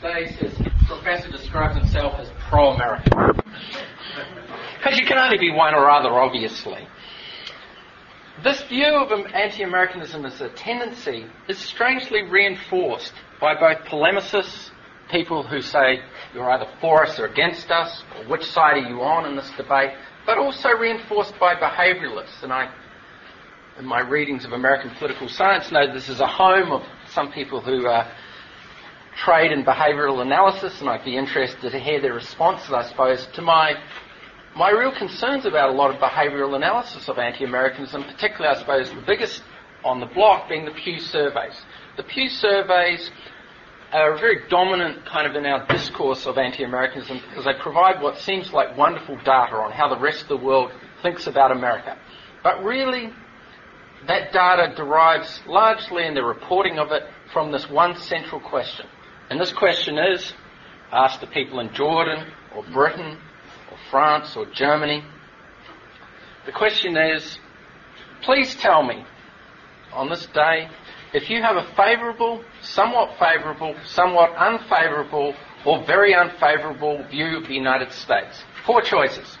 today says Professor describes himself as pro-American. Because you can only be one or other, obviously. This view of anti-Americanism as a tendency is strangely reinforced by both polemicists, people who say you're either for us or against us, or which side are you on in this debate, but also reinforced by behaviouralists. And I, in my readings of American political science, know this is a home of some people who uh, trade and behavioural analysis, and I'd be interested to hear their responses, I suppose, to my my real concerns about a lot of behavioural analysis of anti-Americanism, particularly, I suppose, the biggest on the block being the Pew surveys. The Pew surveys are very dominant kind of in our discourse of anti-Americanism because they provide what seems like wonderful data on how the rest of the world thinks about America. But really, that data derives largely in the reporting of it from this one central question. And this question is asked to people in Jordan or Britain or France or Germany. The question is, please tell me on this day if you have a favourable, somewhat favourable, somewhat unfavourable, or very unfavourable view of the United States. Four choices.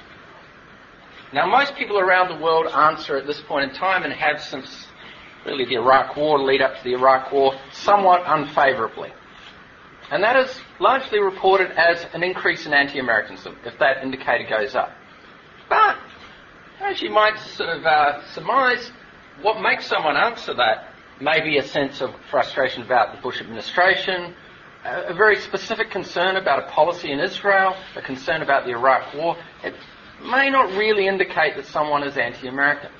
Now, most people around the world answer at this point in time and have since really the Iraq War, lead up to the Iraq War, somewhat unfavourably. And that is largely reported as an increase in anti-Americanism, if that indicator goes up. But, as you might sort of uh, surmise, what makes someone answer that may be a sense of frustration about the Bush administration, a, a very specific concern about a policy in Israel, a concern about the Iraq War. It may not really indicate that someone is anti-American.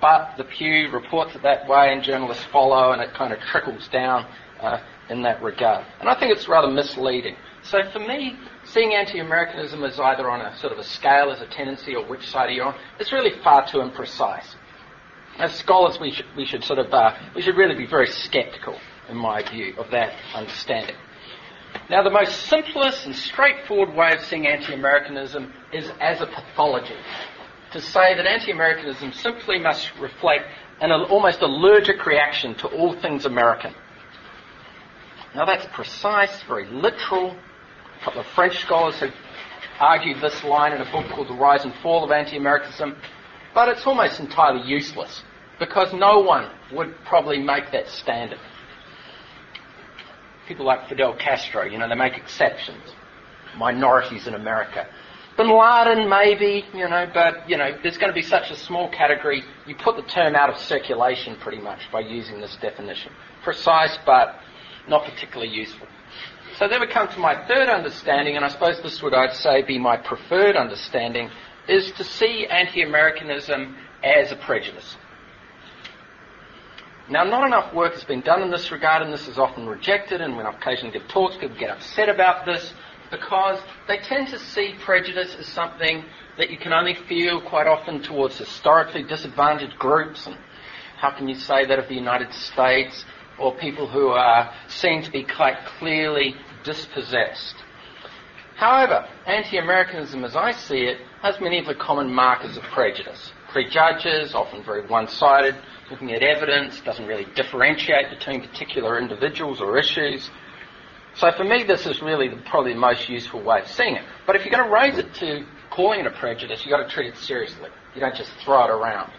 But the Pew reports it that way, and journalists follow, and it kind of trickles down uh, in that regard. And I think it's rather misleading. So for me, seeing anti-Americanism as either on a sort of a scale as a tendency or which side are you on, is really far too imprecise. As scholars, we should, we should sort of, uh, we should really be very sceptical, in my view, of that understanding. Now, the most simplest and straightforward way of seeing anti-Americanism is as a pathology. To say that anti-Americanism simply must reflect an almost allergic reaction to all things American. Now that's precise, very literal. A couple of French scholars have argued this line in a book called The Rise and Fall of Anti-Americanism, but it's almost entirely useless because no one would probably make that standard. People like Fidel Castro, you know, they make exceptions. Minorities in America. Bin Laden, maybe, you know, but, you know, there's going to be such a small category, you put the term out of circulation pretty much by using this definition. Precise, but not particularly useful. So then we come to my third understanding, and I suppose this would, I'd say, be my preferred understanding, is to see anti-Americanism as a prejudice. Now, not enough work has been done in this regard, and this is often rejected, and when I occasionally give talks, people get upset about this, because they tend to see prejudice as something that you can only feel quite often towards historically disadvantaged groups, and how can you say that of the United States, or people who are seen to be quite clearly dispossessed. However, anti-Americanism as I see it has many of the common markers of prejudice. Prejudges, often very one-sided, looking at evidence, doesn't really differentiate between particular individuals or issues. So for me, this is really the, probably the most useful way of seeing it. But if you're going to raise it to calling it a prejudice, you've got to treat it seriously. You don't just throw it around.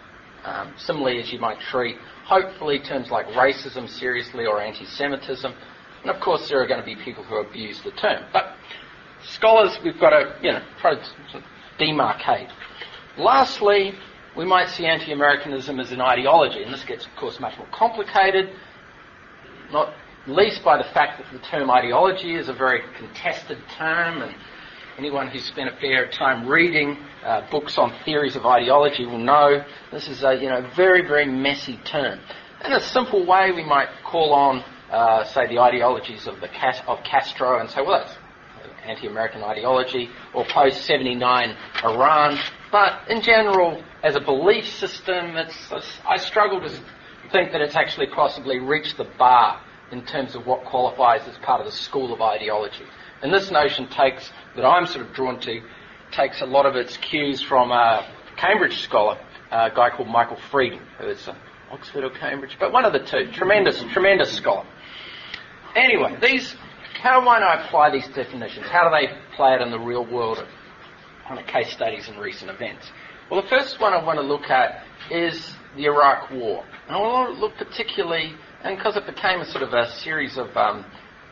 Um, similarly as you might treat hopefully terms like racism seriously or anti-Semitism. And of course, there are going to be people who abuse the term. But scholars, we've got to, you know, try to demarcate. Lastly, we might see anti-Americanism as an ideology, and this gets, of course, much more complicated, not least by the fact that the term ideology is a very contested term, and anyone who's spent a fair time reading uh, books on theories of ideology will know this is a you know very very messy term. In a simple way, we might call on uh, say the ideologies of the of Castro and say, well, that's anti-American ideology, or post 79 Iran. But in general, as a belief system, it's, it's, I struggle to think that it's actually possibly reached the bar in terms of what qualifies as part of the school of ideology. And this notion takes, that I'm sort of drawn to, takes a lot of its cues from a Cambridge scholar, a guy called Michael Freeden, who is Oxford or Cambridge, but one of the two. Tremendous, tremendous scholar. Anyway, these how might I apply these definitions? How do they play out in the real world on case studies and recent events? Well, the first one I want to look at is the Iraq War. And I want to look particularly, and because it became a sort of a series of, um,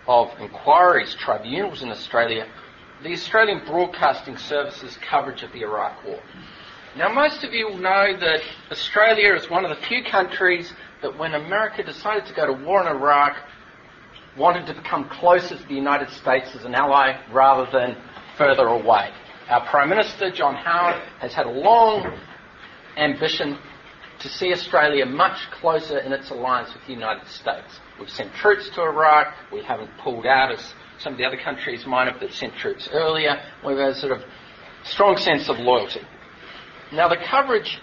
of inquiries, tribunals in Australia, the Australian Broadcasting Service's coverage of the Iraq War. Now, most of you will know that Australia is one of the few countries that when America decided to go to war in Iraq, wanted to become closer to the United States as an ally rather than further away. Our Prime Minister, John Howard, has had a long ambition to see Australia much closer in its alliance with the United States. We've sent troops to Iraq, we haven't pulled out as some of the other countries might have that sent troops earlier. We've had a sort of strong sense of loyalty. Now, the coverage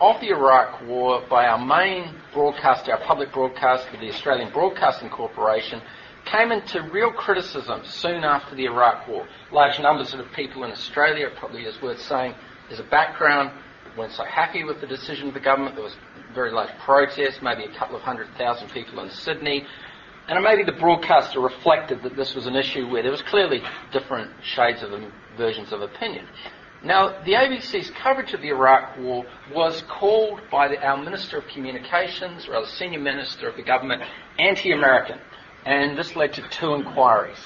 of the Iraq War by our main broadcaster, our public broadcaster, the Australian Broadcasting Corporation, came into real criticism soon after the Iraq War. Large numbers of people in Australia, it probably is worth saying, as a background, weren't so happy with the decision of the government. There was very large protests, maybe a couple of hundred thousand people in Sydney. And maybe the broadcaster reflected that this was an issue where there was clearly different shades of versions of opinion. Now, the ABC's coverage of the Iraq War was called by the, our Minister of Communications, or the senior minister of the government, anti-American, and this led to two inquiries.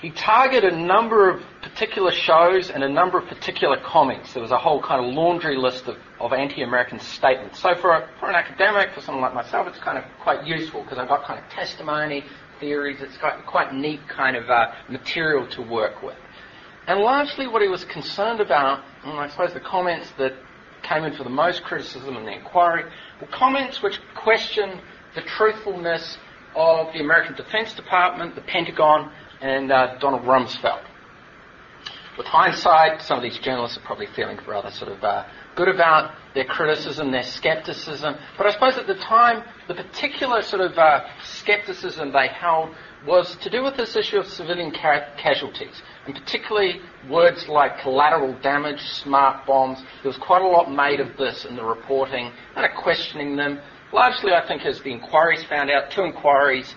He targeted a number of particular shows and a number of particular comics. There was a whole kind of laundry list of, of anti-American statements. So for, a, for an academic, for someone like myself, it's kind of quite useful because I've got kind of testimony, theories. It's got quite neat kind of uh, material to work with. And largely what he was concerned about, and I suppose the comments that came in for the most criticism in the inquiry, were comments which questioned the truthfulness of the American Defense Department, the Pentagon, and uh, Donald Rumsfeld. With hindsight, some of these journalists are probably feeling rather sort of uh, good about their criticism, their skepticism. But I suppose at the time, the particular sort of uh, skepticism they held was to do with this issue of civilian ca- casualties, and particularly words like collateral damage, smart bombs. There was quite a lot made of this in the reporting, kind of questioning them. Largely, I think, as the inquiries found out, two inquiries,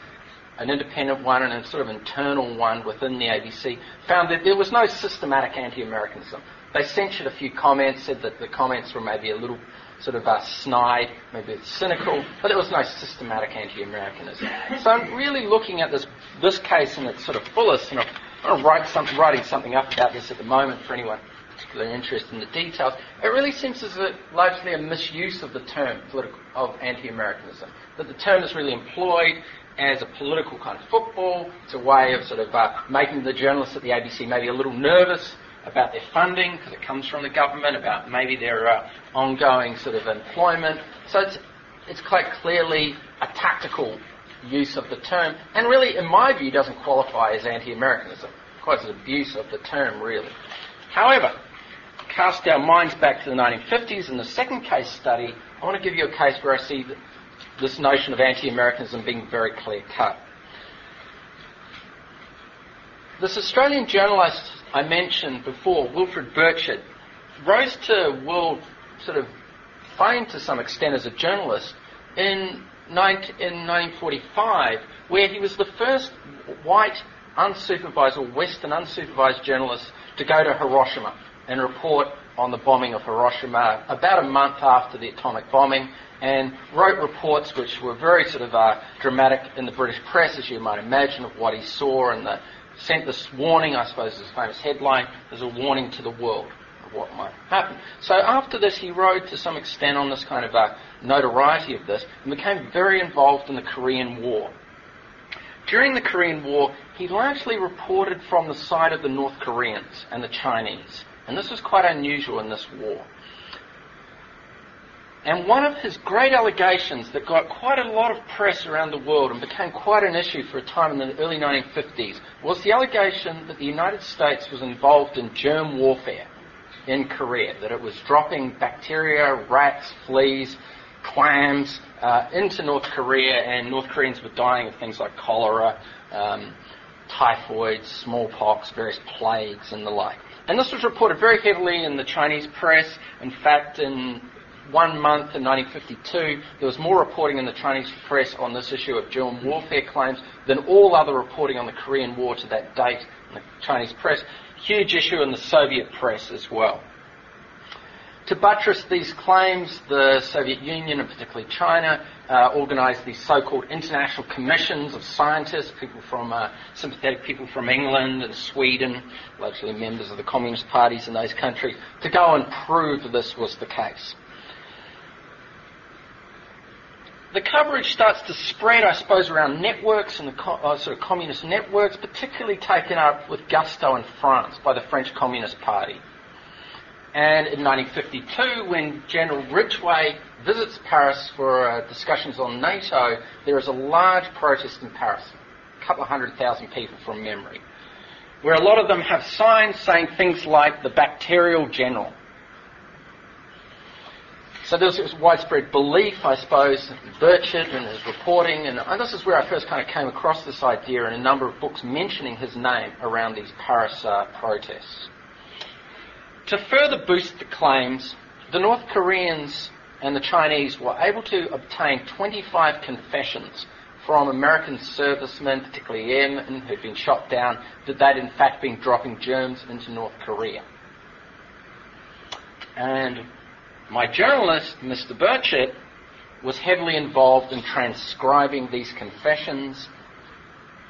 an independent one and a sort of internal one within the ABC, found that there was no systematic anti-Americanism. They censured a few comments, said that the comments were maybe a little sort of uh, snide, maybe cynical, but there was no systematic anti-Americanism. So I'm really looking at this this case in its sort of fullest, and I'm write some, writing something up about this at the moment for anyone particularly interested in the details. It really seems as a, largely a misuse of the term political, of anti-Americanism. That the term is really employed as a political kind of football. It's a way of sort of uh, making the journalists at the ABC maybe a little nervous about their funding because it comes from the government, about maybe their uh, ongoing sort of employment. So it's, it's quite clearly a tactical use of the term, and really, in my view, doesn't qualify as anti-Americanism. Quite an abuse of the term, really. However, cast our minds back to the 1950s, in the second case study, I want to give you a case where I see this notion of anti-Americanism being very clear cut. This Australian journalist I mentioned before, Wilfred Burchett, rose to world sort of fame to some extent as a journalist in, 19, in 1945, where he was the first white unsupervised or Western unsupervised journalist to go to Hiroshima and report on the bombing of Hiroshima about a month after the atomic bombing and wrote reports which were very sort of uh, dramatic in the British press, as you might imagine, of what he saw and the, sent this warning, I suppose, this famous headline, as a warning to the world of what might happen. So after this, he rode to some extent on this kind of uh, notoriety of this and became very involved in the Korean War. During the Korean War, he largely reported from the side of the North Koreans and the Chinese. And this was quite unusual in this war. And one of his great allegations that got quite a lot of press around the world and became quite an issue for a time in the early 1950s was the allegation that the United States was involved in germ warfare in Korea, that it was dropping bacteria, rats, fleas, clams uh, into North Korea, and North Koreans were dying of things like cholera, um, typhoid, smallpox, various plagues, and the like. And this was reported very heavily in the Chinese press. In fact, in one month in 1952, there was more reporting in the Chinese press on this issue of germ warfare claims than all other reporting on the Korean War to that date in the Chinese press. Huge issue in the Soviet press as well. To buttress these claims, the Soviet Union, and particularly China, uh, organised these so-called international commissions of scientists, people from uh, sympathetic people from England and Sweden, largely members of the communist parties in those countries, to go and prove this was the case. The coverage starts to spread, I suppose, around networks and the co- uh, sort of communist networks, particularly taken up with gusto in France by the French Communist Party. And in 1952, when General Ridgway visits Paris for uh, discussions on NATO, there is a large protest in Paris, a couple of hundred thousand people from memory, where a lot of them have signs saying things like the bacterial general. So there's this widespread belief, I suppose, Burchett and his reporting, and, and this is where I first kind of came across this idea in a number of books mentioning his name around these Paris uh, protests. To further boost the claims, the North Koreans and the Chinese were able to obtain 25 confessions from American servicemen, particularly airmen who'd been shot down, that they'd in fact been dropping germs into North Korea. And my journalist, Mr. Burchett, was heavily involved in transcribing these confessions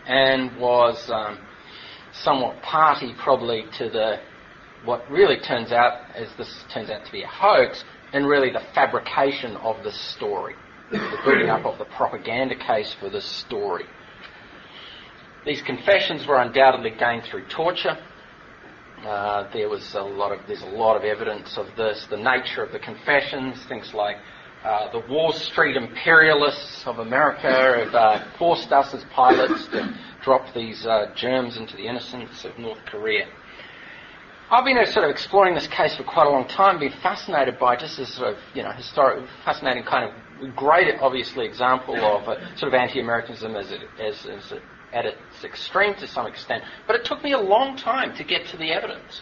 and was um, somewhat party probably to the what really turns out, is this turns out to be a hoax, and really the fabrication of the story, the building up of the propaganda case for this story. These confessions were undoubtedly gained through torture. Uh, there was a lot of there's a lot of evidence of this. The nature of the confessions, things like uh, the Wall Street imperialists of America have uh, forced us as pilots to drop these uh, germs into the innocents of North Korea. I've been uh, sort of exploring this case for quite a long time, been fascinated by just this sort of, you know, historic, fascinating kind of great, obviously, example of uh, sort of anti-Americanism as, it, as, as it, at its extreme to some extent. But it took me a long time to get to the evidence.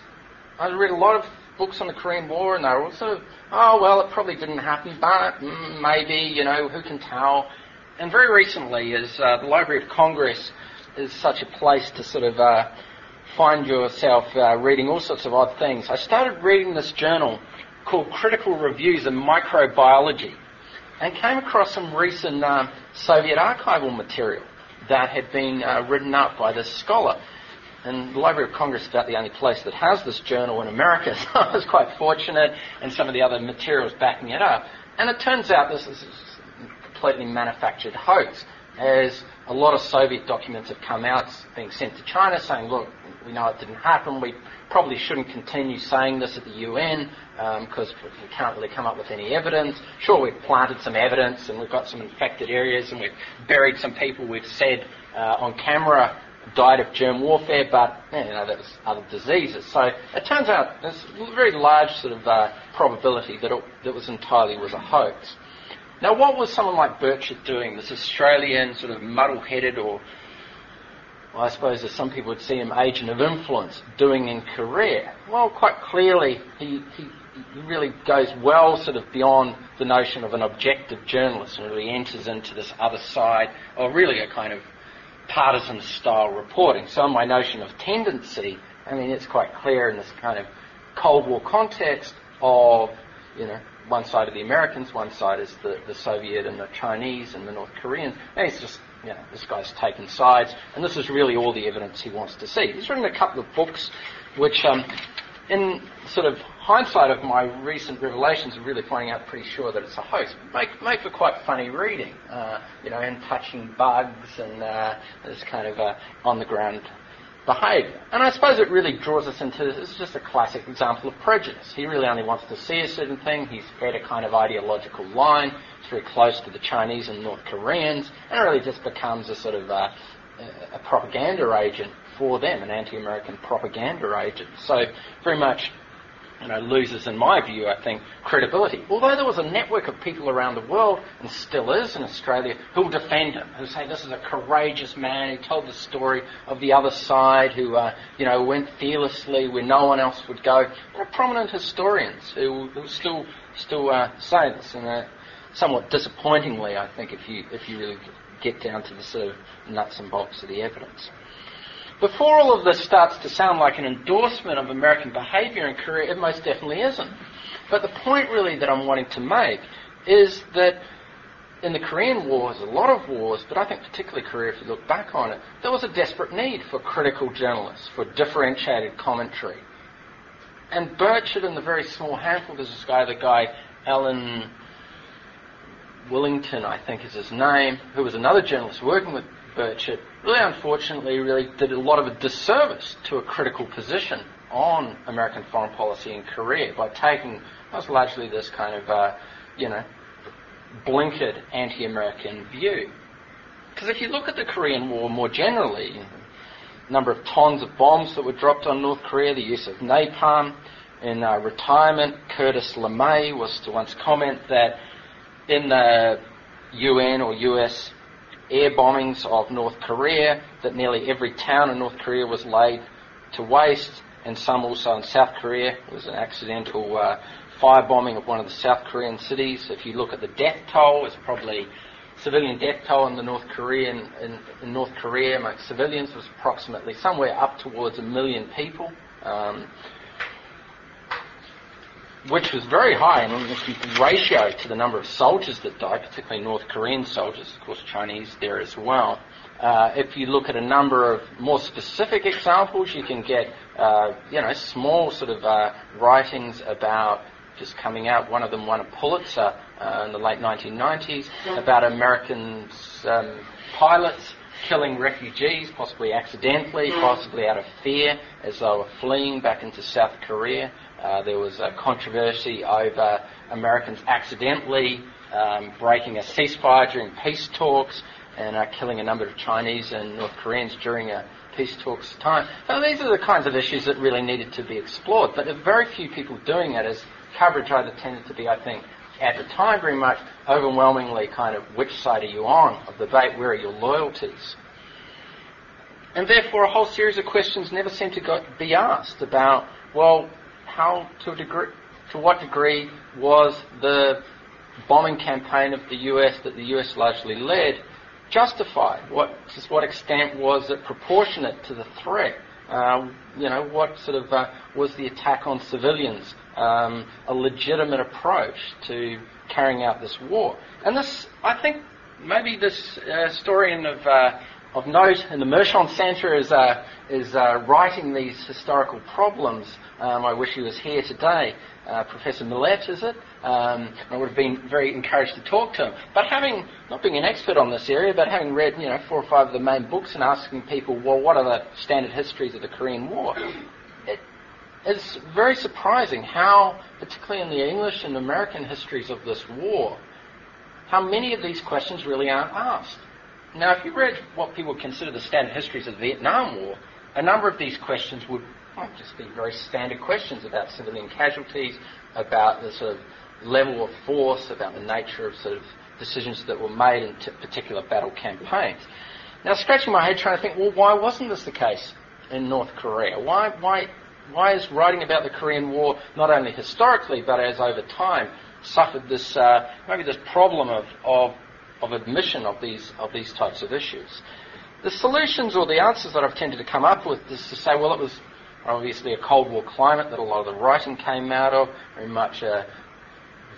I read a lot of books on the Korean War, and they were all sort of, oh, well, it probably didn't happen, but mm, maybe, you know, who can tell? And very recently, as uh, the Library of Congress is such a place to sort of uh, find yourself uh, reading all sorts of odd things. I started reading this journal called Critical Reviews in Microbiology and came across some recent um, Soviet archival material that had been uh, written up by this scholar. And the Library of Congress is about the only place that has this journal in America, so I was quite fortunate, and some of the other materials backing it up. And it turns out this is a completely manufactured hoax, as a lot of Soviet documents have come out being sent to China saying, look, we know it didn't happen. We probably shouldn't continue saying this at the UN because um, we can't really come up with any evidence. Sure, we've planted some evidence and we've got some infected areas and we've buried some people we've said uh, on camera died of germ warfare, but you know, that was other diseases. So it turns out there's a very large sort of uh, probability that it, that was entirely was a hoax. Now, what was someone like Burchett doing, this Australian sort of muddle-headed or well, I suppose as some people would see him, agent of influence, doing in Korea? Well, quite clearly, he, he, he really goes well sort of beyond the notion of an objective journalist and really enters into this other side, or really a kind of partisan style reporting. So my notion of tendency, I mean, it's quite clear in this kind of Cold War context of, you know, one side of the Americans, one side is the, the Soviet and the Chinese and the North Koreans. And he's just you know, this guy's taken sides, and this is really all the evidence he wants to see. He's written a couple of books which, um, in sort of hindsight of my recent revelations, are really finding out pretty sure that it's a hoax. Make, make for quite funny reading, uh, you know, and touching bugs and uh, this kind of uh, on the ground behaviour. And I suppose it really draws us into this it's just a classic example of prejudice. He really only wants to see a certain thing. He's fed a kind of ideological line. It's very close to the Chinese and North Koreans, and it really just becomes a sort of uh, a propaganda agent for them, an anti-American propaganda agent. So very much you know, loses, in my view, I think, credibility. Although there was a network of people around the world, and still is in Australia, who will defend him, who say this is a courageous man who told the story of the other side, who, uh, you know, went fearlessly where no one else would go. Prominent historians who, who still still uh, say this, and uh, somewhat disappointingly, I think, if you if you really get down to the sort of nuts and bolts of the evidence. Before all of this starts to sound like an endorsement of American behaviour in Korea, it most definitely isn't. But the point really that I'm wanting to make is that in the Korean War, there's a lot of wars, but I think particularly Korea, if you look back on it, there was a desperate need for critical journalists, for differentiated commentary. And Burchett and the very small handful, there's this guy, the guy Alan Winnington, I think is his name, who was another journalist working with Burchett, really unfortunately really did a lot of a disservice to a critical position on American foreign policy in Korea by taking, was largely this kind of, uh, you know, blinkered anti-American view. Because if you look at the Korean War more generally, number of tons of bombs that were dropped on North Korea, the use of napalm. In uh, retirement, Curtis LeMay was to once comment that in the UN or US air bombings of North Korea, that nearly every town in North Korea was laid to waste, and some also in South Korea. It was an accidental uh, firebombing of one of the South Korean cities. If you look at the death toll, it's probably civilian death toll in the North Korean in, in North Korea among civilians was approximately somewhere up towards a million people, um, which was very high in ratio to the number of soldiers that died, particularly North Korean soldiers, of course Chinese there as well. Uh, if you look at a number of more specific examples, you can get, uh, you know, small sort of uh, writings about just coming out. One of them won a Pulitzer uh, in the late 1990s about American um, pilots killing refugees, possibly accidentally, possibly out of fear, as they were fleeing back into South Korea. Uh, there was a controversy over Americans accidentally um, breaking a ceasefire during peace talks and uh, killing a number of Chinese and North Koreans during a peace talks time. So these are the kinds of issues that really needed to be explored, but there are very few people doing it as coverage either tended to be, I think, at the time very much overwhelmingly kind of which side are you on of the debate, where are your loyalties? And therefore a whole series of questions never seem to go, be asked about, well, how to a degree, to what degree was the bombing campaign of the US that the US largely led justified? What, to what extent was it proportionate to the threat? Uh, you know, what sort of uh, was the attack on civilians um, a legitimate approach to carrying out this war. And this, I think, maybe this uh, historian of uh, of note in the Mershon Center is uh, is uh, writing these historical problems. Um, I wish he was here today. Uh, Professor Millett, is it? Um, I would have been very encouraged to talk to him. But having, not being an expert on this area, but having read, you know, four or five of the main books and asking people, well, what are the standard histories of the Korean War? It's very surprising how, particularly in the English and American histories of this war, how many of these questions really aren't asked. Now, if you read what people consider the standard histories of the Vietnam War, a number of these questions would well, just be very standard questions about civilian casualties, about the sort of level of force, about the nature of sort of decisions that were made in t- particular battle campaigns. Now, scratching my head trying to think, well, why wasn't this the case in North Korea? Why, why why is writing about the Korean War not only historically but as over time suffered this uh, maybe this problem of, of of admission of these of these types of issues? The solutions or the answers that I've tended to come up with is to say, well, it was obviously a Cold War climate that a lot of the writing came out of, very much a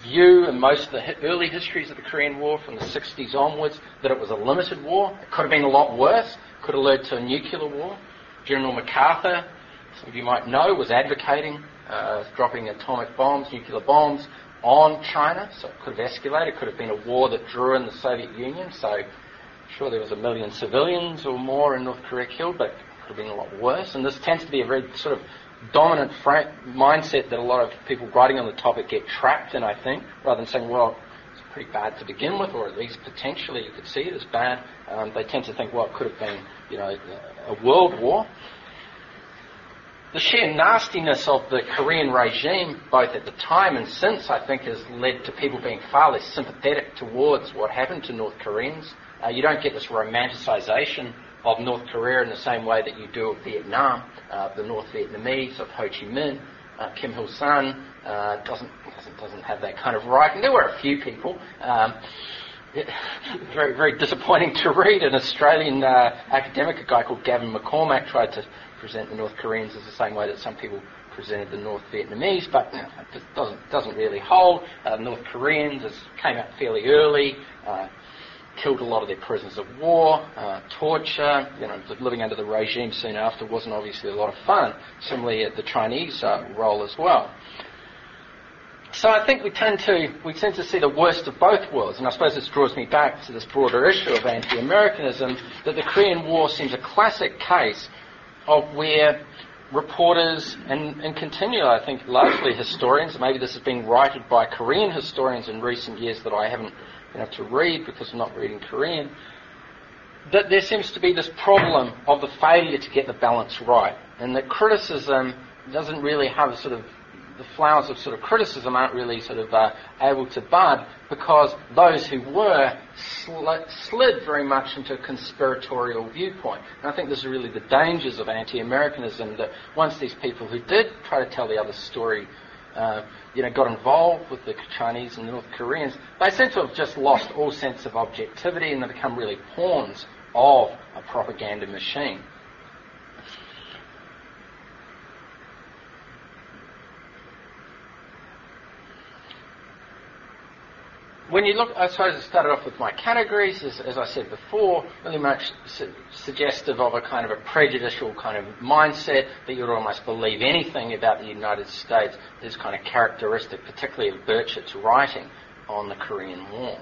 view in most of the early histories of the Korean War from the 60s onwards that it was a limited war. It could have been a lot worse, could have led to a nuclear war. General MacArthur some of you might know, was advocating uh, dropping atomic bombs, nuclear bombs on China. So it could have escalated. It could have been a war that drew in the Soviet Union. So sure there was a million civilians or more in North Korea killed, but it could have been a lot worse. And this tends to be a very sort of dominant fra- mindset that a lot of people writing on the topic get trapped in, I think, rather than saying, well, it's pretty bad to begin with, or at least potentially you could see it as bad. Um, they tend to think, well, it could have been, you know, a world war the sheer nastiness of the Korean regime, both at the time and since, I think, has led to people being far less sympathetic towards what happened to North Koreans. Uh, you don't get this romanticisation of North Korea in the same way that you do of Vietnam. Uh, the North Vietnamese of Ho Chi Minh, uh, Kim Il Sung, uh, doesn't, doesn't, doesn't have that kind of writing. There were a few people. Um, very, very disappointing to read. An Australian uh, academic, a guy called Gavan McCormack, tried to present the North Koreans as the same way that some people presented the North Vietnamese, but you know, it doesn't, doesn't really hold. Uh, North Koreans came out fairly early, uh, killed a lot of their prisoners of war, uh, torture, you know, living under the regime soon after wasn't obviously a lot of fun. Similarly, the Chinese uh, role as well. So I think we tend to we tend to see the worst of both worlds, and I suppose this draws me back to this broader issue of anti-Americanism. That the Korean War seems a classic case of where reporters and, and continue, I think, largely historians. Maybe this is being righted by Korean historians in recent years that I haven't been able to read because I'm not reading Korean. That there seems to be this problem of the failure to get the balance right, and that criticism doesn't really have a sort of the flowers of sort of criticism aren't really sort of uh, able to bud because those who were slid, slid very much into a conspiratorial viewpoint. And I think this is really the dangers of anti-Americanism that once these people who did try to tell the other story uh, you know, got involved with the Chinese and the North Koreans, they seem to have just lost all sense of objectivity and they become really pawns of a propaganda machine. When you look, I suppose it started off with my categories, as, as I said before, really much su- suggestive of a kind of a prejudicial kind of mindset that you'd almost believe anything about the United States is kind of characteristic, particularly of Burchett's writing on the Korean War.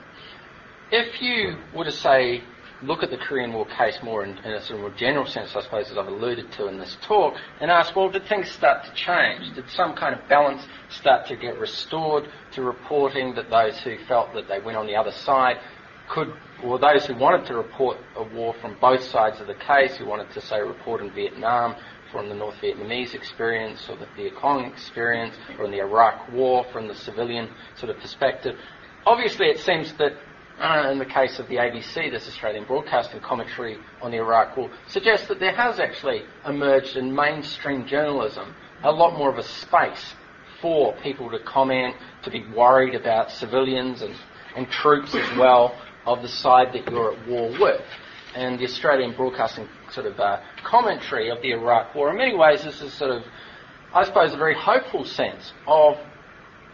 If you were to say, look at the Korean War case more in, in, a sort of more general sense, I suppose, as I've alluded to in this talk, and ask, well, did things start to change? Did some kind of balance start to get restored to reporting that those who felt that they went on the other side could, or those who wanted to report a war from both sides of the case, who wanted to, say, report in Vietnam from the North Vietnamese experience or the Viet Cong experience or in the Iraq War from the civilian sort of perspective. Obviously, it seems that uh, in the case of the ABC, this Australian broadcasting commentary on the Iraq War, suggests that there has actually emerged in mainstream journalism a lot more of a space for people to comment, to be worried about civilians and, and troops as well of the side that you're at war with. And the Australian broadcasting sort of uh, commentary of the Iraq War, in many ways, this is sort of, I suppose, a very hopeful sense of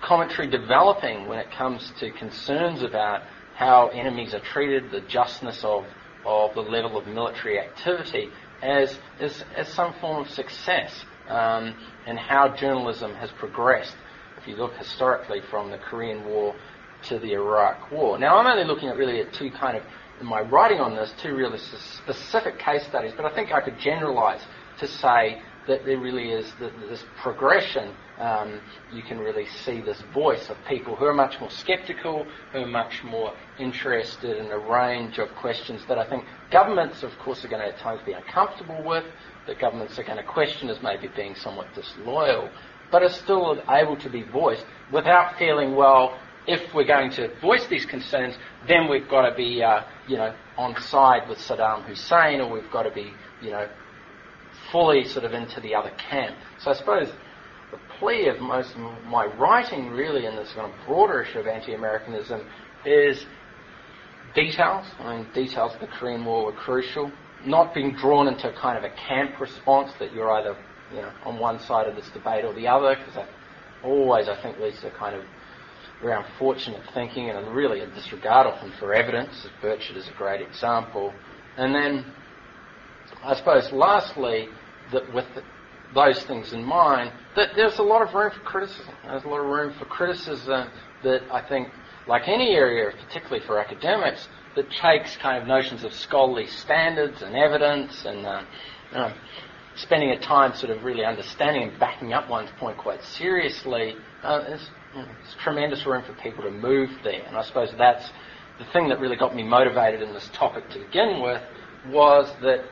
commentary developing when it comes to concerns about how enemies are treated, the justness of, of the level of military activity as, as, as some form of success, um, and how journalism has progressed, if you look historically from the Korean War to the Iraq War. Now, I'm only looking at really at two kind of, in my writing on this, two really specific case studies, but I think I could generalize to say that there really is this progression. Um, you can really see this voice of people who are much more sceptical, who are much more interested in a range of questions that I think governments, of course, are going to at times be uncomfortable with, that governments are going to question as maybe being somewhat disloyal, but are still able to be voiced without feeling, well, if we're going to voice these concerns, then we've got to be, uh, you know, on side with Saddam Hussein, or we've got to be, you know, fully sort of into the other camp. So I suppose the plea of most of my writing really in this kind of broader issue of anti-Americanism is details. I mean, details of the Korean War were crucial. Not being drawn into kind of a camp response that you're either you know, on one side of this debate or the other, because that always, I think, leads to kind of very unfortunate thinking and really a disregard often for evidence, as Burchett is a great example. And then, I suppose, lastly, that with those things in mind, that there's a lot of room for criticism. There's a lot of room for criticism that I think, like any area, particularly for academics, that takes kind of notions of scholarly standards and evidence and uh, you know, spending a time sort of really understanding and backing up one's point quite seriously. Uh, there's, you know, there's tremendous room for people to move there, and I suppose that's the thing that really got me motivated in this topic to begin with was that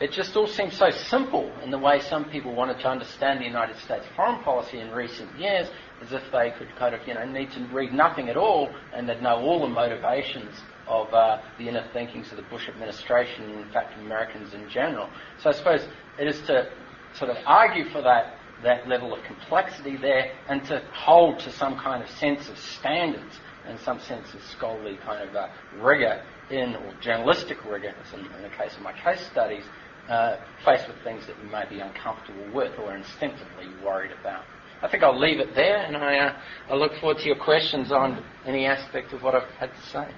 it just all seems so simple in the way some people wanted to understand the United States foreign policy in recent years, as if they could kind of, you know, need to read nothing at all and they'd know all the motivations of uh, the inner thinkings of the Bush administration and, in fact, Americans in general. So I suppose it is to sort of argue for that that level of complexity there and to hold to some kind of sense of standards and some sense of scholarly kind of uh, rigor in, or journalistic rigor, in, in the case of my case studies, uh, faced with things that you may be uncomfortable with or instinctively worried about. I think I'll leave it there, and I, uh, I look forward to your questions on any aspect of what I've had to say.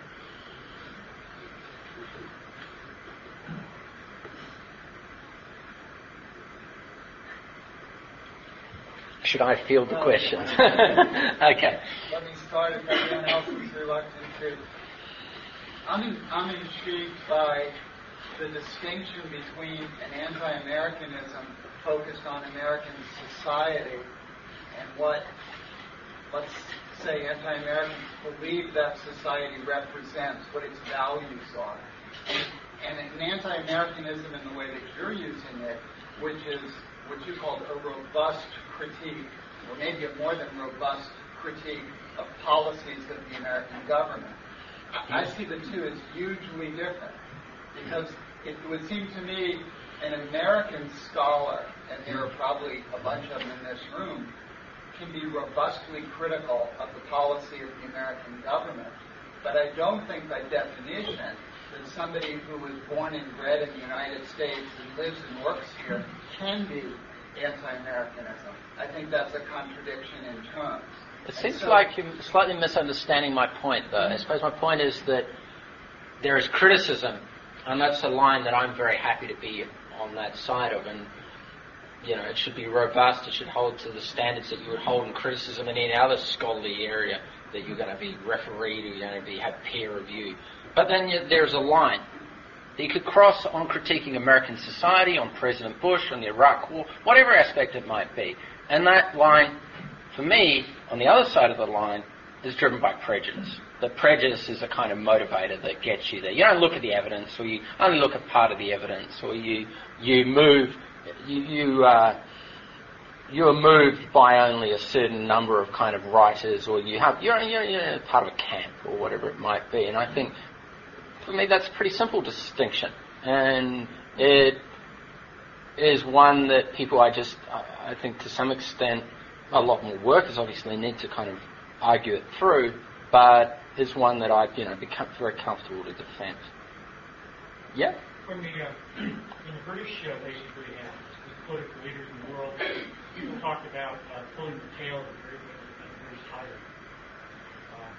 Should I field the questions? okay. Let me start if anyone else is reluctant to. I'm, I'm intrigued by the distinction between an anti-Americanism focused on American society and what, let's say, anti-Americans believe that society represents, what its values are. And, and an anti-Americanism in the way that you're using it, which is what you called a robust critique, or maybe a more than robust critique of policies of the American government. I see the two as hugely different because it would seem to me an American scholar, and there are probably a bunch of them in this room, can be robustly critical of the policy of the American government. But I don't think by definition that somebody who was born and bred in the United States and lives and works here can be anti-Americanism. I think that's a contradiction in terms. It seems so, like you're slightly misunderstanding my point, though. I suppose my point is that there is criticism, and that's a line that I'm very happy to be on that side of. And you know, it should be robust. It should hold to the standards that you would hold in criticism in any other scholarly area that you're going to be refereed or you're going to be have peer review. But then you, there's a line that you could cross on critiquing American society, on President Bush, on the Iraq War, whatever aspect it might be. And that line, for me, on the other side of the line, is driven by prejudice. The prejudice is a kind of motivator that gets you there. You don't look at the evidence, or you only look at part of the evidence, or you you move, you you, uh, you are moved by only a certain number of kind of writers, or you have you're, you're, you're part of a camp or whatever it might be. And I think for me that's a pretty simple distinction, and it is one that people I just I think to some extent a lot more workers obviously need to kind of argue it through, but is one that I've you know become very comfortable to defend. Yeah. When the uh, when the British uh, basically had the political leaders in the world, people talked about uh, pulling the tail of the British tiger. Um,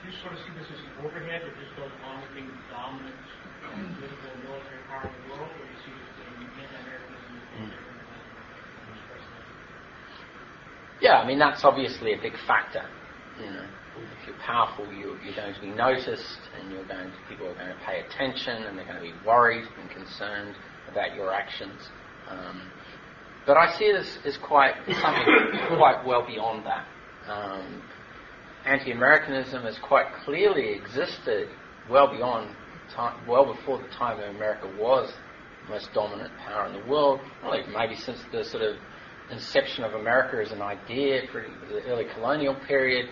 do you sort of see this as an overhead that just goes along with being dominant political and military power in the world, or do you see this anti-Americanism? Mm. Yeah, I mean that's obviously a big factor. You know, if you're powerful, you, you're going to be noticed, and you're going to, people are going to pay attention, and they're going to be worried and concerned about your actions. Um, but I see it as, as quite something quite well beyond that. Um, anti-Americanism has quite clearly existed well beyond time, well before the time when America was the most dominant power in the world. Well, maybe since the sort of inception of America as an idea the early colonial period,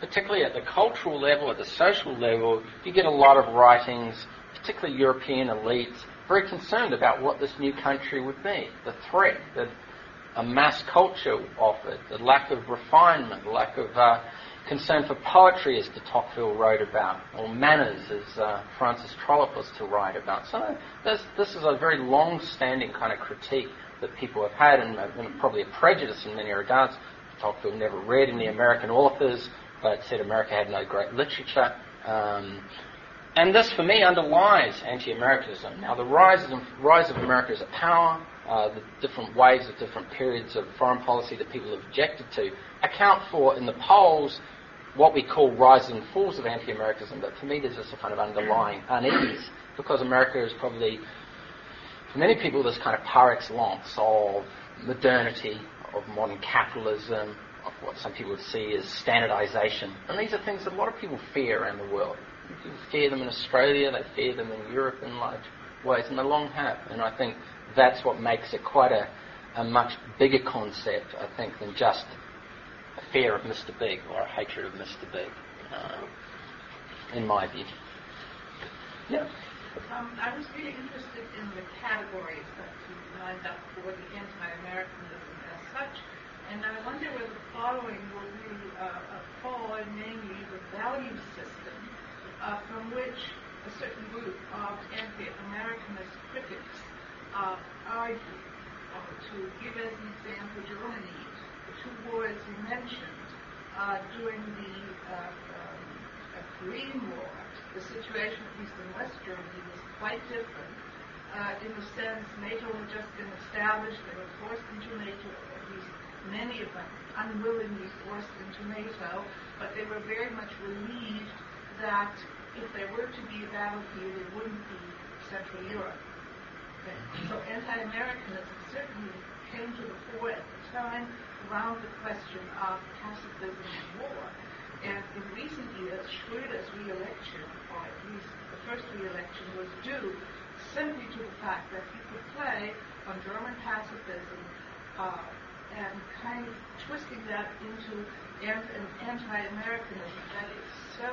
particularly at the cultural level, at the social level, you get a lot of writings, particularly European elites, very concerned about what this new country would be, the threat that a mass culture offered, the lack of refinement, the lack of uh, concern for poetry, as de Tocqueville wrote about, or manners, as uh, Frances Trollope was to write about. So this, this is a very long-standing kind of critique that people have had, and, and probably a prejudice in many regards. Tocqueville never read any American authors, but said America had no great literature. Um, and this, for me, underlies anti-Americanism. Now, the rise of, rise of America as a power, uh, the different waves of different periods of foreign policy that people have objected to, account for, in the polls, what we call rises and falls of anti-Americanism. But for me, there's just a kind of underlying unease, because America is probably for many people, this kind of par excellence of modernity, of modern capitalism, what some people would see as standardization. And these are things that a lot of people fear around the world. People fear them in Australia, they fear them in Europe in large ways, and they long have. And I think that's what makes it quite a, a much bigger concept, I think, than just a fear of Mr. Big or a hatred of Mr. Big, uh, in my view. Yeah. Um, I was really interested in the categories that you lined up for the anti-Americanism as And I wonder whether the following will be uh, a fall, namely the value system uh, from which a certain group of anti-Americanist critics uh, argue. Uh, to give as an example Germany, the two wars you mentioned uh, during the uh, um, Korean War, the situation, at least in West Germany, was quite different. Uh, in the sense, NATO had just been established, they were forced into NATO, at least many of them unwillingly forced into NATO, but they were very much relieved that if there were to be a battlefield, it wouldn't be Central Europe. So anti-Americanism certainly came to the fore at the time around the question of pacifism and war. And in recent years, Schröder's re-election, or at least the first re-election, was due simply to the fact that he could play on German pacifism uh, and kind of twisting that into an anti-Americanism that is so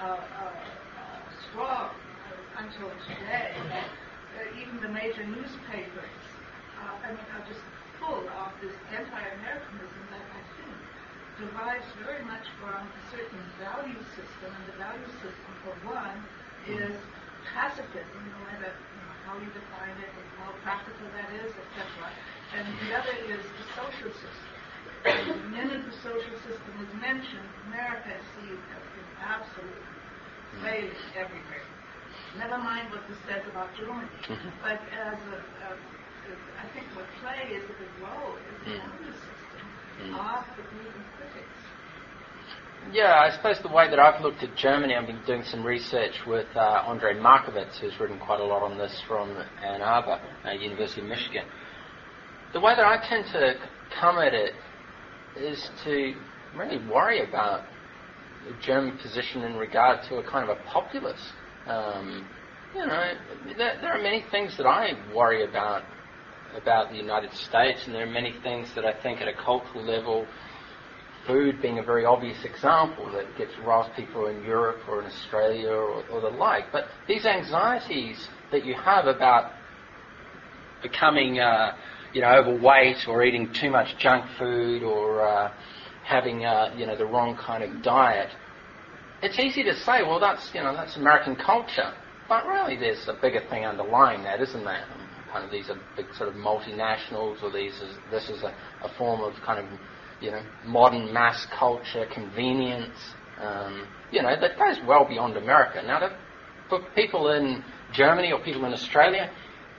uh, uh, strong until today that uh, even the major newspapers, uh, I mean, are just full of this anti-Americanism that I think derives very much from a certain value system, and the value system, for one, is pacifism, no matter how you define it and how practical that is, etc. And the other is the social system. the minute the social system is mentioned, America is seen as being absolutely failing everywhere. Never mind what this says about Germany, but as a, a, a, I think what play is a big role is the mm. system mm. of the movement yeah, I suppose the way that I've looked at Germany, I've been doing some research with uh, Andrei Markovits, who's written quite a lot on this from Ann Arbor, uh, University of Michigan. The way that I tend to come at it is to really worry about the German position in regard to a kind of a populace. Um, you know, there, there are many things that I worry about about the United States, and there are many things that I think at a cultural level food being a very obvious example that gets riled people in Europe or in Australia or, or, the like. But these anxieties that you have about becoming, uh, you know, overweight or eating too much junk food or uh, having, uh, you know, the wrong kind of diet, it's easy to say, well, that's, you know, that's American culture. But really, there's a bigger thing underlying that, isn't there? Kind of these are big sort of multinationals, or these is, this is a, a form of kind of you know, modern mass culture, convenience, um, you know, that goes well beyond America. Now, to, for people in Germany or people in Australia,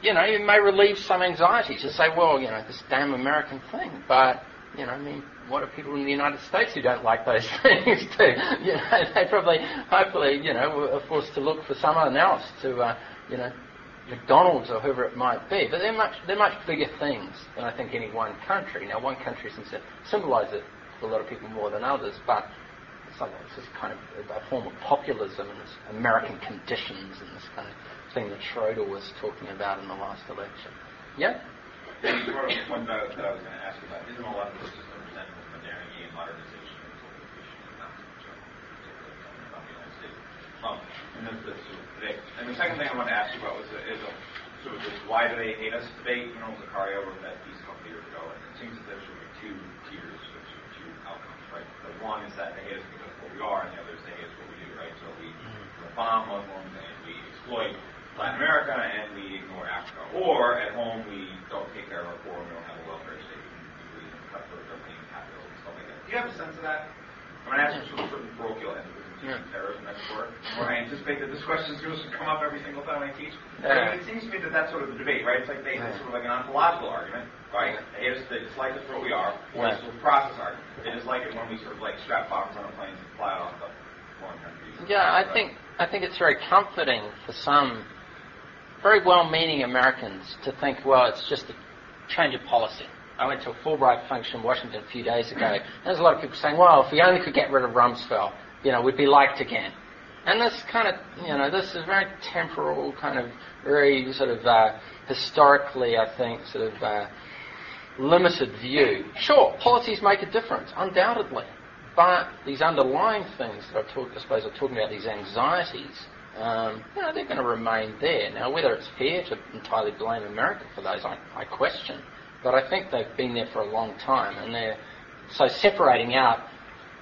you know, it may relieve some anxiety to say, well, you know, this damn American thing. But, you know, I mean, what are people in the United States who don't like those things too? You know, they probably, hopefully, you know, are forced to look for someone else to, uh, you know, McDonald's or whoever it might be, but they're much they're much bigger things than I think any one country. Now, one country seems to symbolize it for a lot of people more than others, but it's just kind of a form of populism and this American conditions and this kind of thing that Schroeder was talking about in the last election. Yeah. One that, I was going to ask about isn't a lot of this just modernity and modernization and and the today. And the second thing I wanted to ask you about was is a sort of this why do they hate us debate. You know, Zakaria wrote that piece a couple years ago, and it seems that there's sort of two tiers, sort of two outcomes, right? The one is that they hate us are, and the other is hate us what we do, right? So we bomb Muslims and we exploit Latin America and we ignore Africa. Or at home we don't take care of our poor and we don't have a welfare state and we believe in cutthroat government capital and stuff like that. Do you have a sense of that? I'm going to ask you sort of certain parochial ends yeah. terrorism expert, where I anticipate that this question is going to come up every single time I teach. Yeah. it seems to me that that's sort of the debate, right? It's like they, it's sort of like an ontological argument, right? They hate us, they dislike us for what we are, or yeah. it's sort of process argument. They like it when we sort of like strap bombs on a plane and fly off the foreign countries. Yeah, I think I think it's very comforting for some very well-meaning Americans to think, well, it's just a change of policy. I went to a Fulbright function in Washington a few days ago. and There's a lot of people saying, well, if we only could get rid of Rumsfeld, you know, we'd be liked again. And this kind of, you know, this is very temporal, kind of very sort of uh, historically, I think, sort of uh, limited view. Sure, policies make a difference, undoubtedly. But these underlying things that I, talk, I suppose I'm talking about, these anxieties, um, you know, they're going to remain there. Now, whether it's fair to entirely blame America for those, I, I question. but I think they've been there for a long time, and they're so separating out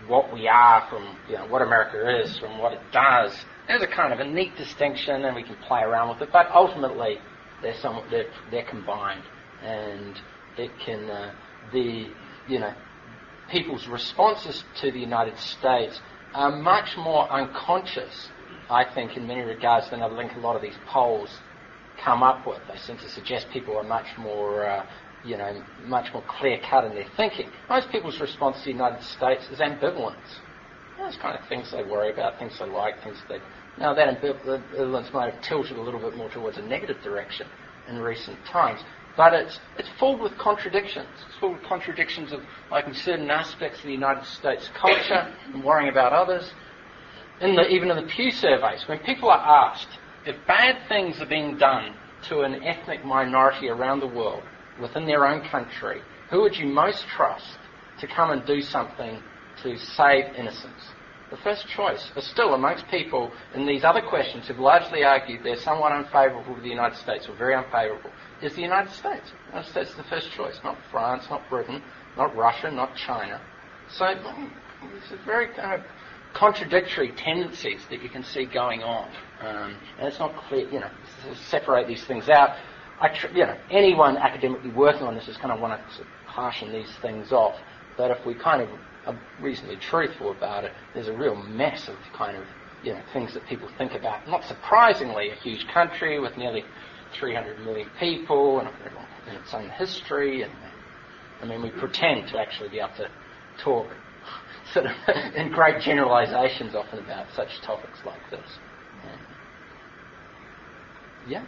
what we are from you know what America is from what it does. There's a kind of a neat distinction, and we can play around with it. But ultimately, they're some they're, they're combined, and it can uh, the you know people's responses to the United States are much more unconscious, I think, in many regards than I think a lot of these polls come up with. They seem to suggest people are much more, uh, you know, much more clear cut in their thinking. Most people's response to the United States is ambivalence. Those kind of things they worry about, things they like, things they. Now that ambivalence might have tilted a little bit more towards a negative direction in recent times. But it's, it's full with contradictions. It's full with contradictions of liking certain aspects of the United States culture and worrying about others. In the, even in the Pew surveys, when people are asked if bad things are being done to an ethnic minority around the world within their own country, who would you most trust to come and do something to save innocence? The first choice is still amongst people in these other questions who've largely argued they're somewhat unfavourable to the United States or very unfavourable is the United States. The United States is the first choice, not France, not Britain, not Russia, not China. So it's a very kind of contradictory tendencies that you can see going on. Um, and it's not clear, you know, separate these things out. Tr- you know, anyone academically working on this is kind of want to harshen these things off. But if we kind of are reasonably truthful about it, there's a real mess of kind of, you know, things that people think about. Not surprisingly, a huge country with nearly 300 million people and, and its own history. And I mean, we pretend to actually be able to talk sort of in great generalizations often about such topics like this. Yeah.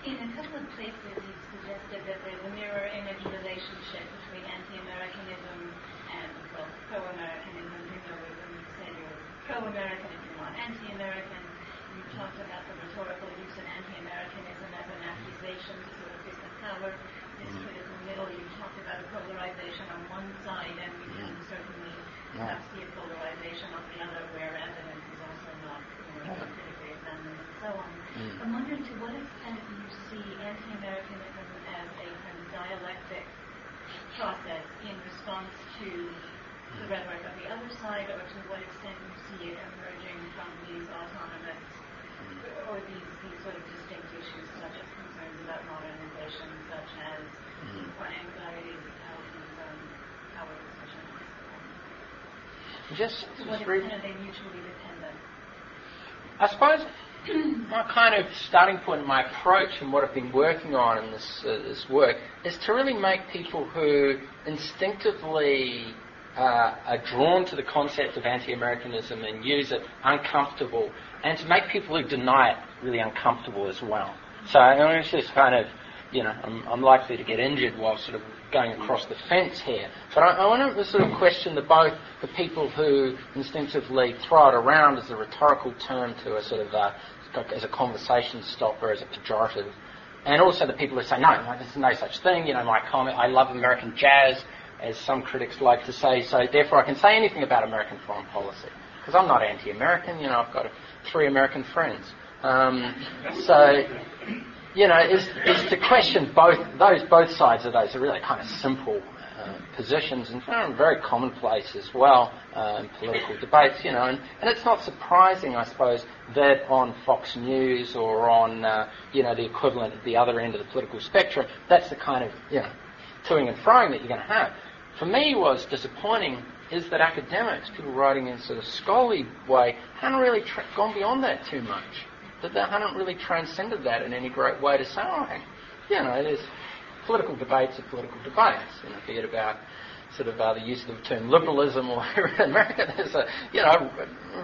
In a couple of places, you've suggested that there's a mirror image relationship between anti-Americanism and well, pro-Americanism. You know, when you say you're pro-American if you're not anti-American, you talked about the rhetorical use of anti-Americanism as an accusation to sort of disempower this Mm. critical middle. You talked about a polarization on one side, and we can certainly perhaps see a polarization on the other, where evidence is also not you know, and so on. Mm. I'm wondering to what extent you see anti-Americanism as a kind of dialectic process in response to the rhetoric of the other side, or to what extent you see it emerging from these autonomous or these, these sort of distinct issues, such as concerns about modernization, such as Mm. or anxieties about um, power positions. Just, To what extent are they mutually dependent? I suppose my kind of starting point, my approach, and what I've been working on in this uh, this work is to really make people who instinctively uh, are drawn to the concept of anti-Americanism and use it uncomfortable, and to make people who deny it really uncomfortable as well. So I mean, it's just kind of, you know, I'm, I'm likely to get injured while sort of going across the fence here. But I, I want to sort of question the both the people who instinctively throw it around as a rhetorical term to a sort of uh, as a conversation stopper, as a pejorative, and also the people who say no, no, there's no such thing. You know, my comment, I love American jazz, as some critics like to say. So therefore, I can say anything about American foreign policy because I'm not anti-American. You know, I've got three American friends. Um, so you know, is, is to question both those both sides of those are really kind of simple uh, positions and very commonplace as well in political debates. You know, and, and it's not surprising, I suppose, that on Fox News or on uh, you know the equivalent at the other end of the political spectrum, that's the kind of you know toing and froing that you're going to have. For me, was disappointing is that academics, people writing in sort of scholarly way, haven't really tra- gone beyond that too much that they haven't really transcended that in any great way to say, oh, you know, there's political debates are political debates. You know, be it about sort of uh, the use of the term liberalism or in America, there's a, you know,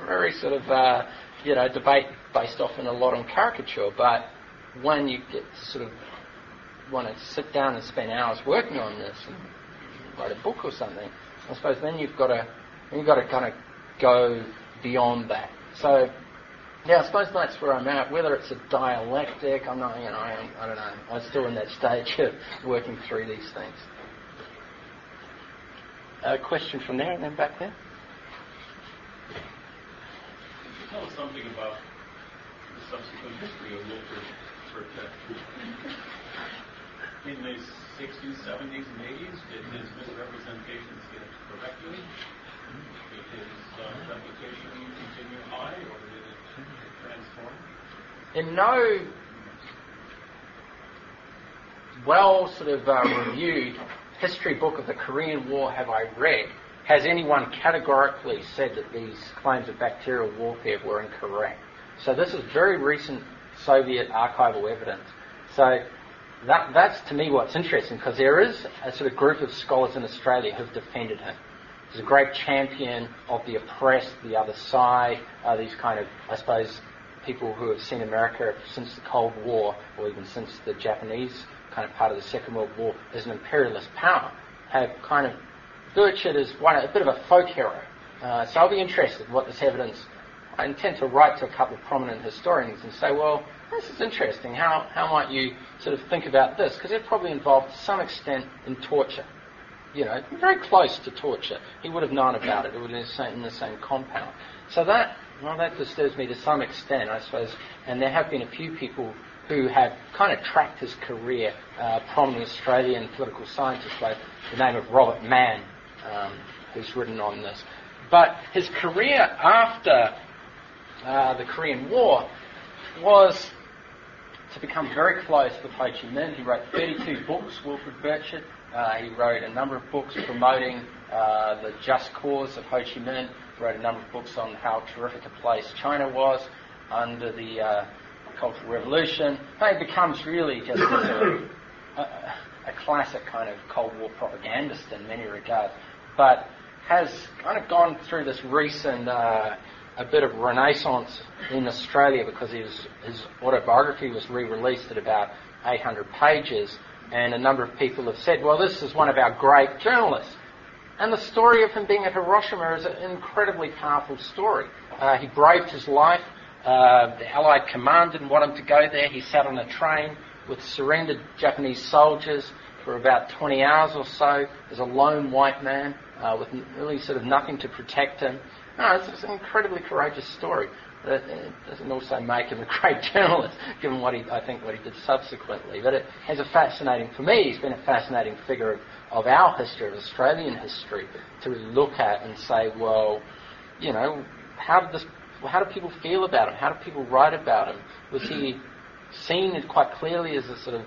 very sort of, uh, you know, debate based often a lot on caricature. But when you get sort of want to sit down and spend hours working on this and write a book or something, I suppose then you've got to, you've got to kind of go beyond that. So yeah, I suppose that's where I'm at. Whether it's a dialectic, I'm not, you know, I'm, I don't know. I'm still in that stage of working through these things. A question from there and then back there. Could you Tell us something about the subsequent history of Wilfred Burchett. In the 60s, 70s, and 80s? Did his misrepresentations get corrected? Did his uh, reputation continue high, or did it transform? In no well sort of uh, reviewed history book of the Korean War have I read has anyone categorically said that these claims of bacterial warfare were incorrect. So this is very recent Soviet archival evidence. So that, that's to me what's interesting because there is a sort of group of scholars in Australia who've defended him. He's a great champion of the oppressed, the other side, uh, these kind of, I suppose, people who have seen America since the Cold War or even since the Japanese kind of part of the Second World War as an imperialist power have kind of Burchett is one, a bit of a folk hero. Uh, so I'll be interested in what this evidence. I intend to write to a couple of prominent historians and say, well, this is interesting. How, how might you sort of think about this? Because it probably involved to some extent in torture. You know, very close to torture. He would have known about it. It would have been in the same compound. So that, well, that disturbs me to some extent, I suppose. And there have been a few people who have kind of tracked his career, uh, prominent Australian political scientists by the name of Robert Manne, um, who's written on this. But his career after uh, the Korean War was to become very close with Ho Chi Minh. He wrote 32 books, Wilfred Burchett. Uh, he wrote a number of books promoting uh, the just cause of Ho Chi Minh. Wrote a number of books on how terrific a place China was under the uh, Cultural Revolution. He becomes really just a, a, a classic kind of Cold War propagandist in many regards but has kind of gone through this recent uh, a bit of renaissance in Australia because his his autobiography was re-released at about 800 pages, and a number of people have said, "Well, this is one of our great journalists." And the story of him being at Hiroshima is an incredibly powerful story. Uh, he braved his life. Uh, the Allied command didn't want him to go there. He sat on a train with surrendered Japanese soldiers for about 20 hours or so as a lone white man uh, with really sort of nothing to protect him. No, it's, it's an incredibly courageous story. But it doesn't also make him a great journalist, given what he, I think, what he did subsequently. But it has a fascinating, for me, he's been a fascinating figure of, of our history, of Australian history, to look at and say, well, you know, how did this, how do people feel about him? How do people write about him? Was he seen quite clearly as a sort of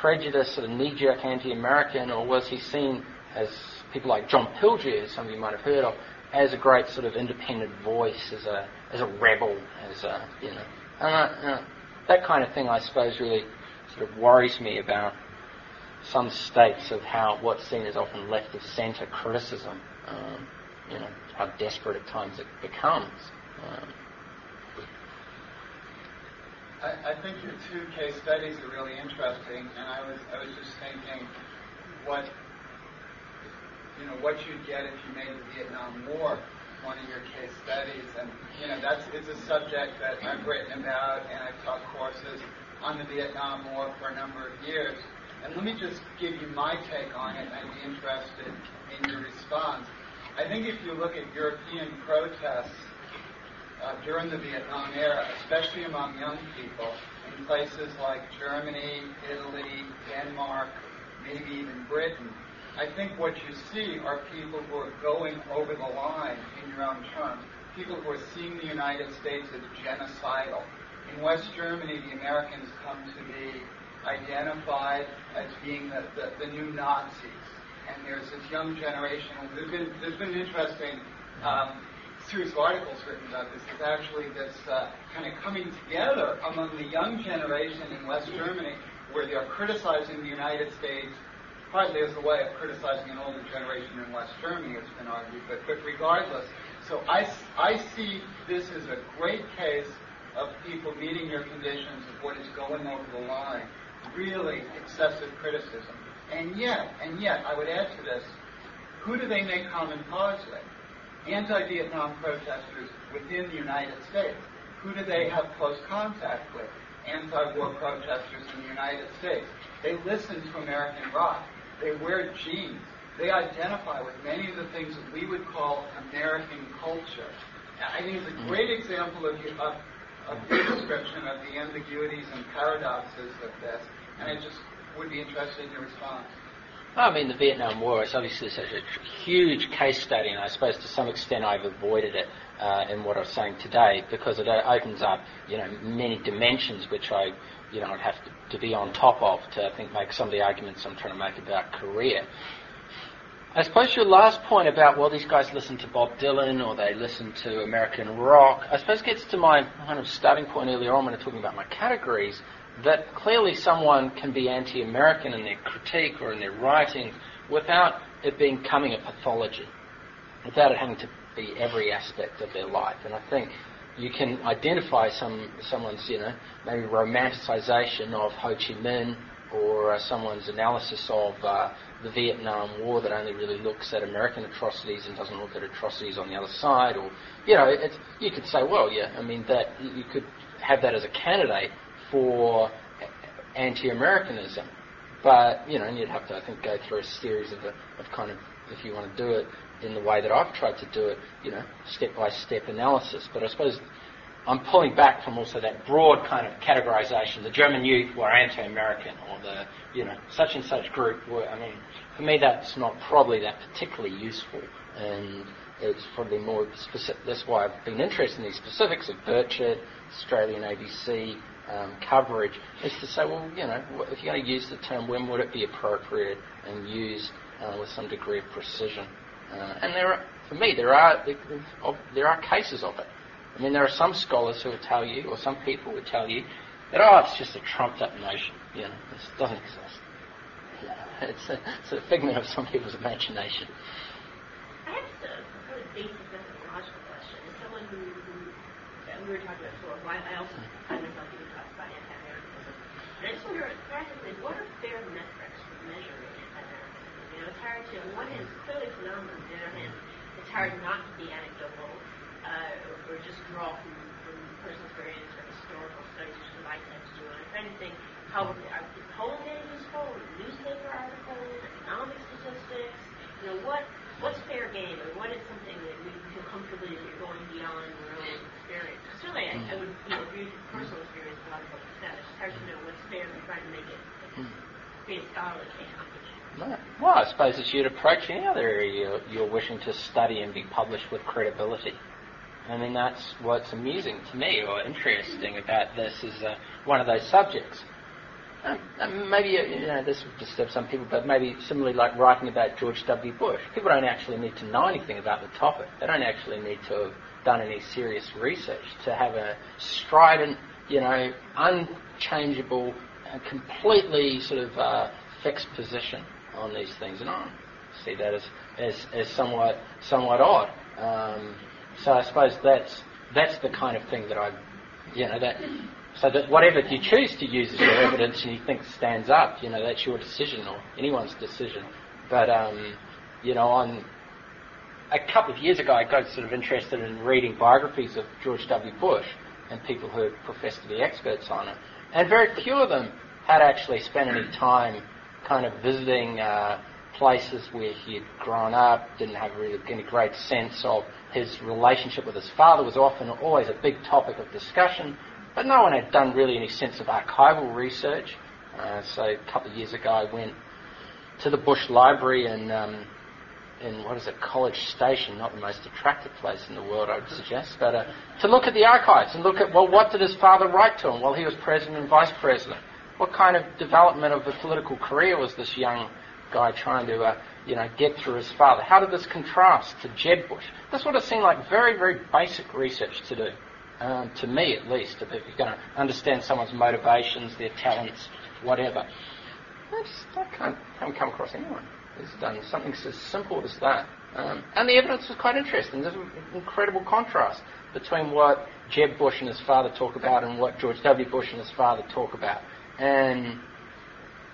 prejudiced, sort of knee-jerk anti-American, or was he seen as people like John Pilger, some of you might have heard of, as a great sort of independent voice, as a as a rebel, as a you know, uh, uh, that kind of thing. I suppose really sort of worries me about some states of how what's seen as often left of centre criticism. Um, you know how desperate at times it becomes. Um, I, I think your two case studies are really interesting, and I was I was just thinking what you know, what you'd get if you made the Vietnam War one of your case studies. And, you know, that's it's a subject that I've written about and I've taught courses on the Vietnam War for a number of years. And let me just give you my take on it. I'd be interested in your response. I think if you look at European protests uh, during the Vietnam era, especially among young people, in places like Germany, Italy, Denmark, maybe even Britain, I think what you see are people who are going over the line in your own terms, people who are seeing the United States as genocidal. In West Germany, the Americans come to be identified as being the, the, the new Nazis. And there's this young generation. There's been, there's been an interesting um, series of articles written about this. There's actually this uh, kind of coming together among the young generation in West Germany where they are criticizing the United States partly as a way of criticizing an older generation in West Germany, it's been argued, but, but regardless. So I, I see this as a great case of people meeting your conditions of what is going over the line, really excessive criticism. And yet, and yet, I would add to this, who do they make common cause with? Anti-Vietnam protesters within the United States. Who do they have close contact with? Anti-war protesters in the United States. They listen to American rock. They wear jeans. They identify with many of the things that we would call American culture. I think it's a great example of, of, of your description of the ambiguities and paradoxes of this. And I just would be interested in your response. I mean, the Vietnam War is obviously such a huge case study, and I suppose to some extent I've avoided it uh, in what I'm saying today because it opens up, you know, many dimensions which I, you know, would have to, to be on top of to, I think, make some of the arguments I'm trying to make about Korea. I suppose your last point about, well, these guys listen to Bob Dylan or they listen to American rock, I suppose gets to my kind of starting point earlier on when I'm talking about my categories, that clearly someone can be anti-American in their critique or in their writing without it becoming a pathology, without it having to be every aspect of their life. And I think you can identify some someone's, you know, maybe romanticization of Ho Chi Minh or uh, someone's analysis of uh, the Vietnam War that only really looks at American atrocities and doesn't look at atrocities on the other side, or you know, you could say, well, yeah, I mean that you could have that as a candidate for anti-Americanism, but you know, and you'd have to, I think, go through a series of, a, of kind of, if you want to do it in the way that I've tried to do it, you know, step-by-step analysis. But I suppose I'm pulling back from also that broad kind of categorization. The German youth were anti-American, or the, you know, such and such group were, I mean, for me that's not probably that particularly useful. And it's probably more specific, that's why I've been interested in these specifics of Burchett, Australian ABC um, coverage, is to say, well, you know, if you're going to use the term, when would it be appropriate and used uh, with some degree of precision? Uh, and there are, for me, there are, there are cases of it. I mean, there are some scholars who will tell you, or some people will tell you, that, oh, it's just a trumped up notion. You know, it doesn't exist. It's a, it's a figment of some people's imagination. I have a really basic methodological question. As someone who, who we were talking about before, I also find myself being taught by just wonder, practically, what are fair metrics for measuring anti-Americanism? You know, it's hard to, on one hand, clearly phenomenal. On the other hand, it's hard not to be anecdotal uh, or, or just draw from, personal experience or historical studies, which is what I'm trying how are is polling? Newspaper articles, economic statistics? You know, what what's fair game, or what is something that we feel comfortably going beyond your own experience? Certainly, I, I would you personal experience a lot of what you. Well, I suppose as you'd approach any other area you're, wishing to study and be published with credibility. I mean, that's what's amusing to me or interesting about this is uh, one of those subjects. Um, um, maybe you know this would disturb some people, but maybe similarly like writing about George W. Bush, people don't actually need to know anything about the topic. They don't actually need to have done any serious research to have a strident, you know, unchangeable, and completely sort of uh, fixed position on these things, and I see that as as, as somewhat somewhat odd. Um, so I suppose that's that's the kind of thing that I, you know, that so that whatever you choose to use as your evidence and you think stands up, you know, that's your decision or anyone's decision. But um, you know, on a couple of years ago, I got sort of interested in reading biographies of George W. Bush and people who professed to be experts on it, and very few of them had actually spent any time kind of visiting uh, places where he had grown up, didn't have really any great sense of his relationship with his father was often always a big topic of discussion, but no one had done really any sense of archival research. Uh, so a couple of years ago, I went to the Bush Library in, um, in what is a College Station, not the most attractive place in the world, I would suggest, but uh, to look at the archives and look at, well, what did his father write to him while he was president and vice president? What kind of development of a political career was this young guy trying to, uh, you know, get through his father? How did this contrast to Jeb Bush? This would have seemed like very, very basic research to do, um, to me at least, if you're going to understand someone's motivations, their talents, whatever. I just I can't, haven't come across anyone who's done something as simple as that. Um, and the evidence was quite interesting. There's an incredible contrast between what Jeb Bush and his father talk about and what George W. Bush and his father talk about. And,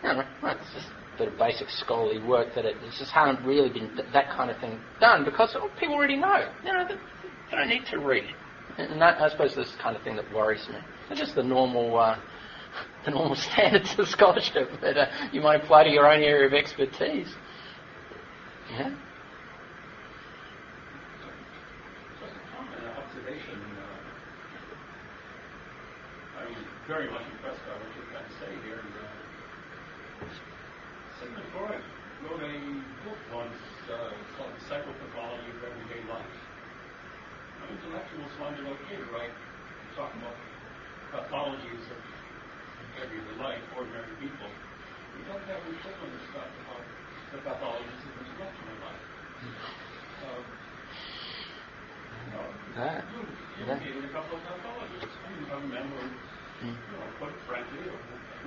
you know, it's just a bit of basic scholarly work that it just hasn't really been th- that kind of thing done because people already know. You know, they, they don't need to read. And that, I suppose this is the kind of thing that worries me. It's just the normal, uh, the normal standards of scholarship that uh, you might apply to your own area of expertise. Yeah. Observation. Uh, I'm very much impressed by what you're trying to say here. And, uh, Freud wrote a book once uh, called The Psychopathology of Everyday Life. Now, intellectuals find it okay to write, to talk about pathologies of everyday life, ordinary people. We don't have equivalent stuff about the pathologies of intellectual life. Um, you know, you, you gave it a couple of pathologies. I mean, I remember, Mm. you know, quite frankly, a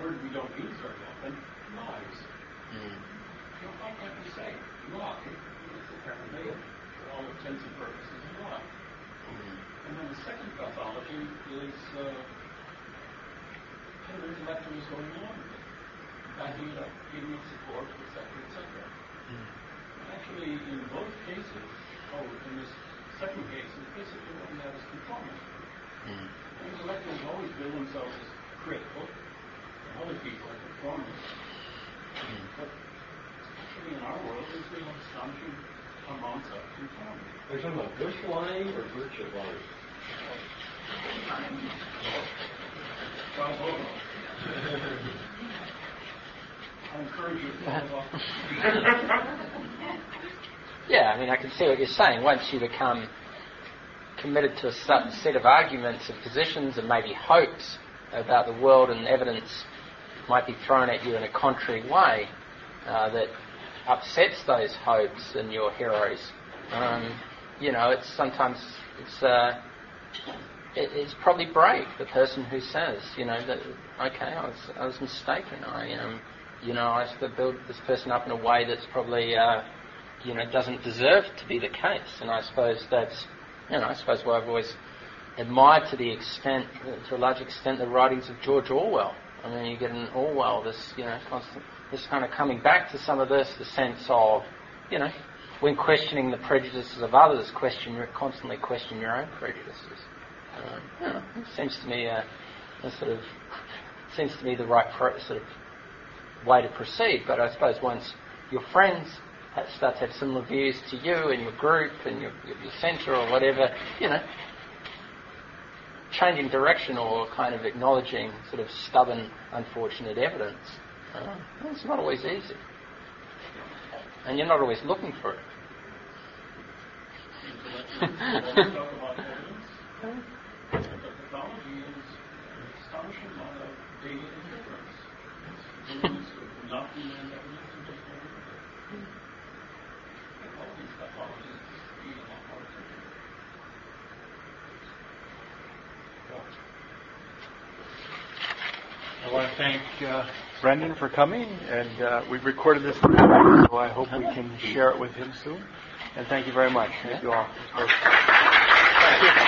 word we don't use very often, lies. Mm. You know, how can you say lie? It's apparently, for all intents and purposes, a lie. And then the second pathology is uh, kind of intellectual is going along with it, backing up, giving support, etc., etc. Actually, in both cases, oh, in this second case, in basically what we have is conformity. Mm. Intellectuals always build themselves as critical, and other people are conformist. But actually, in our world, there's been an astonishing amounts of conformity. Are you talking about Bush lying or virtue lying? Bravo. I encourage you to follow up. Yeah, I mean, I can see what you're saying. Once you become committed to a certain set of arguments and positions and maybe hopes about the world and evidence might be thrown at you in a contrary way uh, that upsets those hopes and your heroes. Um, you know, it's sometimes it's uh, it, it's probably brave the person who says, you know, that okay, I was I was mistaken. I um, you know, I to build this person up in a way that's probably uh, you know doesn't deserve to be the case. And I suppose that's you know I suppose why I've always admired to the extent, to a large extent, the writings of George Orwell. I mean, you get in Orwell this you know constant this kind of coming back to some of this, the sense of you know when questioning the prejudices of others, question constantly question your own prejudices. Um, you know, it seems to me a, a sort of seems to me the right pro, sort of way to proceed. But I suppose once your friends start to have similar views to you and your group and your, your, centre or whatever, you know, changing direction or kind of acknowledging sort of stubborn, unfortunate evidence, uh, it's not always easy. And you're not always looking for it. I want to thank uh, Brendan for coming, and uh, we've recorded this, so I hope we can share it with him soon. And thank you very much. Thank you all. Thank you.